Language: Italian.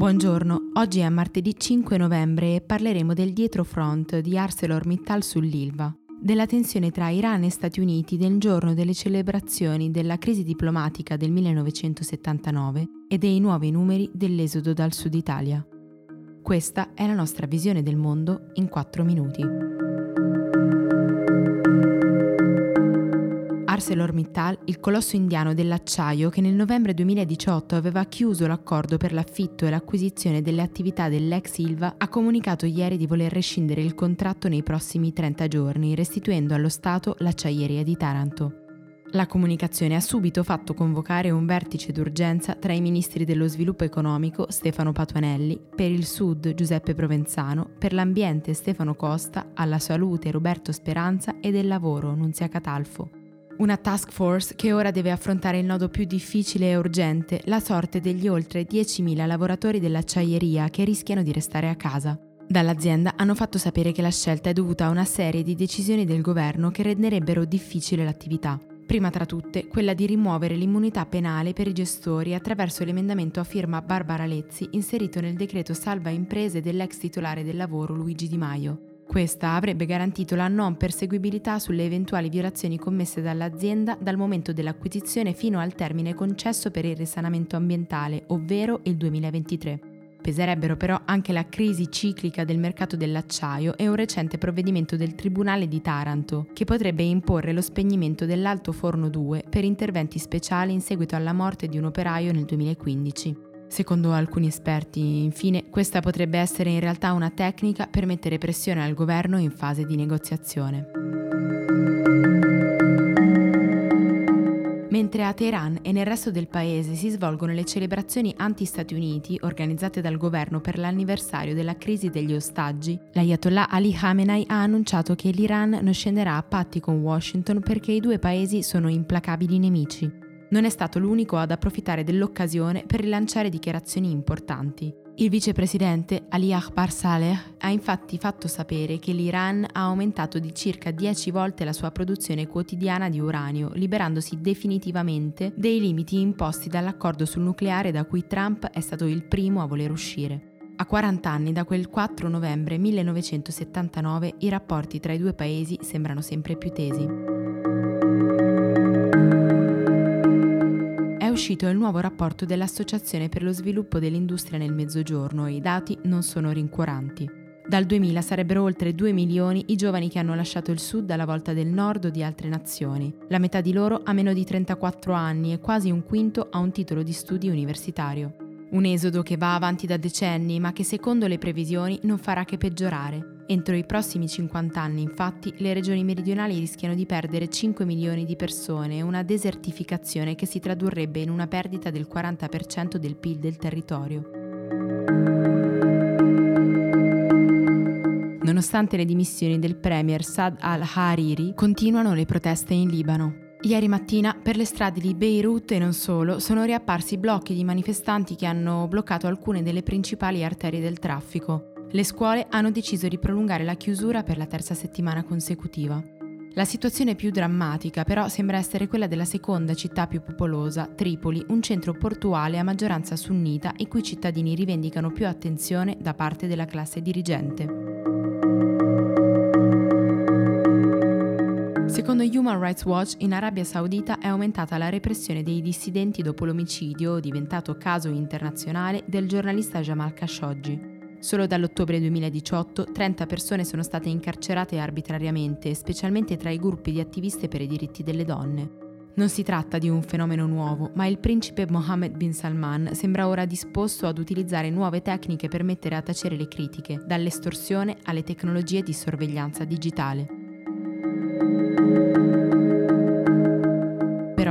Buongiorno, oggi è martedì 5 novembre e parleremo del dietrofront di ArcelorMittal sull'Ilva, della tensione tra Iran e Stati Uniti del giorno delle celebrazioni della crisi diplomatica del 1979 e dei nuovi numeri dell'esodo dal Sud Italia. Questa è la nostra visione del mondo in 4 minuti. ArcelorMittal, il colosso indiano dell'acciaio che nel novembre 2018 aveva chiuso l'accordo per l'affitto e l'acquisizione delle attività dell'ex Ilva, ha comunicato ieri di voler rescindere il contratto nei prossimi 30 giorni, restituendo allo Stato l'acciaieria di Taranto. La comunicazione ha subito fatto convocare un vertice d'urgenza tra i ministri dello sviluppo economico Stefano Patuanelli, per il Sud Giuseppe Provenzano, per l'ambiente Stefano Costa, alla salute Roberto Speranza e del lavoro Nunzia Catalfo una task force che ora deve affrontare il nodo più difficile e urgente, la sorte degli oltre 10.000 lavoratori dell'acciaieria che rischiano di restare a casa. Dall'azienda hanno fatto sapere che la scelta è dovuta a una serie di decisioni del governo che renderebbero difficile l'attività. Prima tra tutte, quella di rimuovere l'immunità penale per i gestori attraverso l'emendamento a firma Barbara Lezzi inserito nel decreto salva imprese dell'ex titolare del lavoro Luigi Di Maio. Questa avrebbe garantito la non perseguibilità sulle eventuali violazioni commesse dall'azienda dal momento dell'acquisizione fino al termine concesso per il risanamento ambientale, ovvero il 2023. Peserebbero però anche la crisi ciclica del mercato dell'acciaio e un recente provvedimento del Tribunale di Taranto, che potrebbe imporre lo spegnimento dell'Alto Forno 2 per interventi speciali in seguito alla morte di un operaio nel 2015. Secondo alcuni esperti, infine, questa potrebbe essere in realtà una tecnica per mettere pressione al governo in fase di negoziazione. Mentre a Teheran e nel resto del paese si svolgono le celebrazioni anti-Stati Uniti organizzate dal governo per l'anniversario della crisi degli ostaggi, l'Ayatollah Ali Khamenei ha annunciato che l'Iran non scenderà a patti con Washington perché i due paesi sono implacabili nemici non è stato l'unico ad approfittare dell'occasione per rilanciare dichiarazioni importanti. Il vicepresidente Ali Akbar Saleh ha infatti fatto sapere che l'Iran ha aumentato di circa 10 volte la sua produzione quotidiana di uranio, liberandosi definitivamente dei limiti imposti dall'accordo sul nucleare da cui Trump è stato il primo a voler uscire. A 40 anni da quel 4 novembre 1979 i rapporti tra i due paesi sembrano sempre più tesi. Uscito il nuovo rapporto dell'Associazione per lo sviluppo dell'industria nel Mezzogiorno e i dati non sono rincuoranti. Dal 2000 sarebbero oltre 2 milioni i giovani che hanno lasciato il sud alla volta del nord o di altre nazioni. La metà di loro ha meno di 34 anni e quasi un quinto ha un titolo di studi universitario. Un esodo che va avanti da decenni ma che secondo le previsioni non farà che peggiorare. Entro i prossimi 50 anni, infatti, le regioni meridionali rischiano di perdere 5 milioni di persone e una desertificazione che si tradurrebbe in una perdita del 40% del PIL del territorio. Nonostante le dimissioni del premier Saad al-Hariri, continuano le proteste in Libano. Ieri mattina per le strade di Beirut e non solo sono riapparsi blocchi di manifestanti che hanno bloccato alcune delle principali arterie del traffico. Le scuole hanno deciso di prolungare la chiusura per la terza settimana consecutiva. La situazione più drammatica però sembra essere quella della seconda città più popolosa, Tripoli, un centro portuale a maggioranza sunnita i cui cittadini rivendicano più attenzione da parte della classe dirigente. Secondo Human Rights Watch, in Arabia Saudita è aumentata la repressione dei dissidenti dopo l'omicidio, diventato caso internazionale, del giornalista Jamal Khashoggi. Solo dall'ottobre 2018 30 persone sono state incarcerate arbitrariamente, specialmente tra i gruppi di attiviste per i diritti delle donne. Non si tratta di un fenomeno nuovo, ma il principe Mohammed bin Salman sembra ora disposto ad utilizzare nuove tecniche per mettere a tacere le critiche, dall'estorsione alle tecnologie di sorveglianza digitale.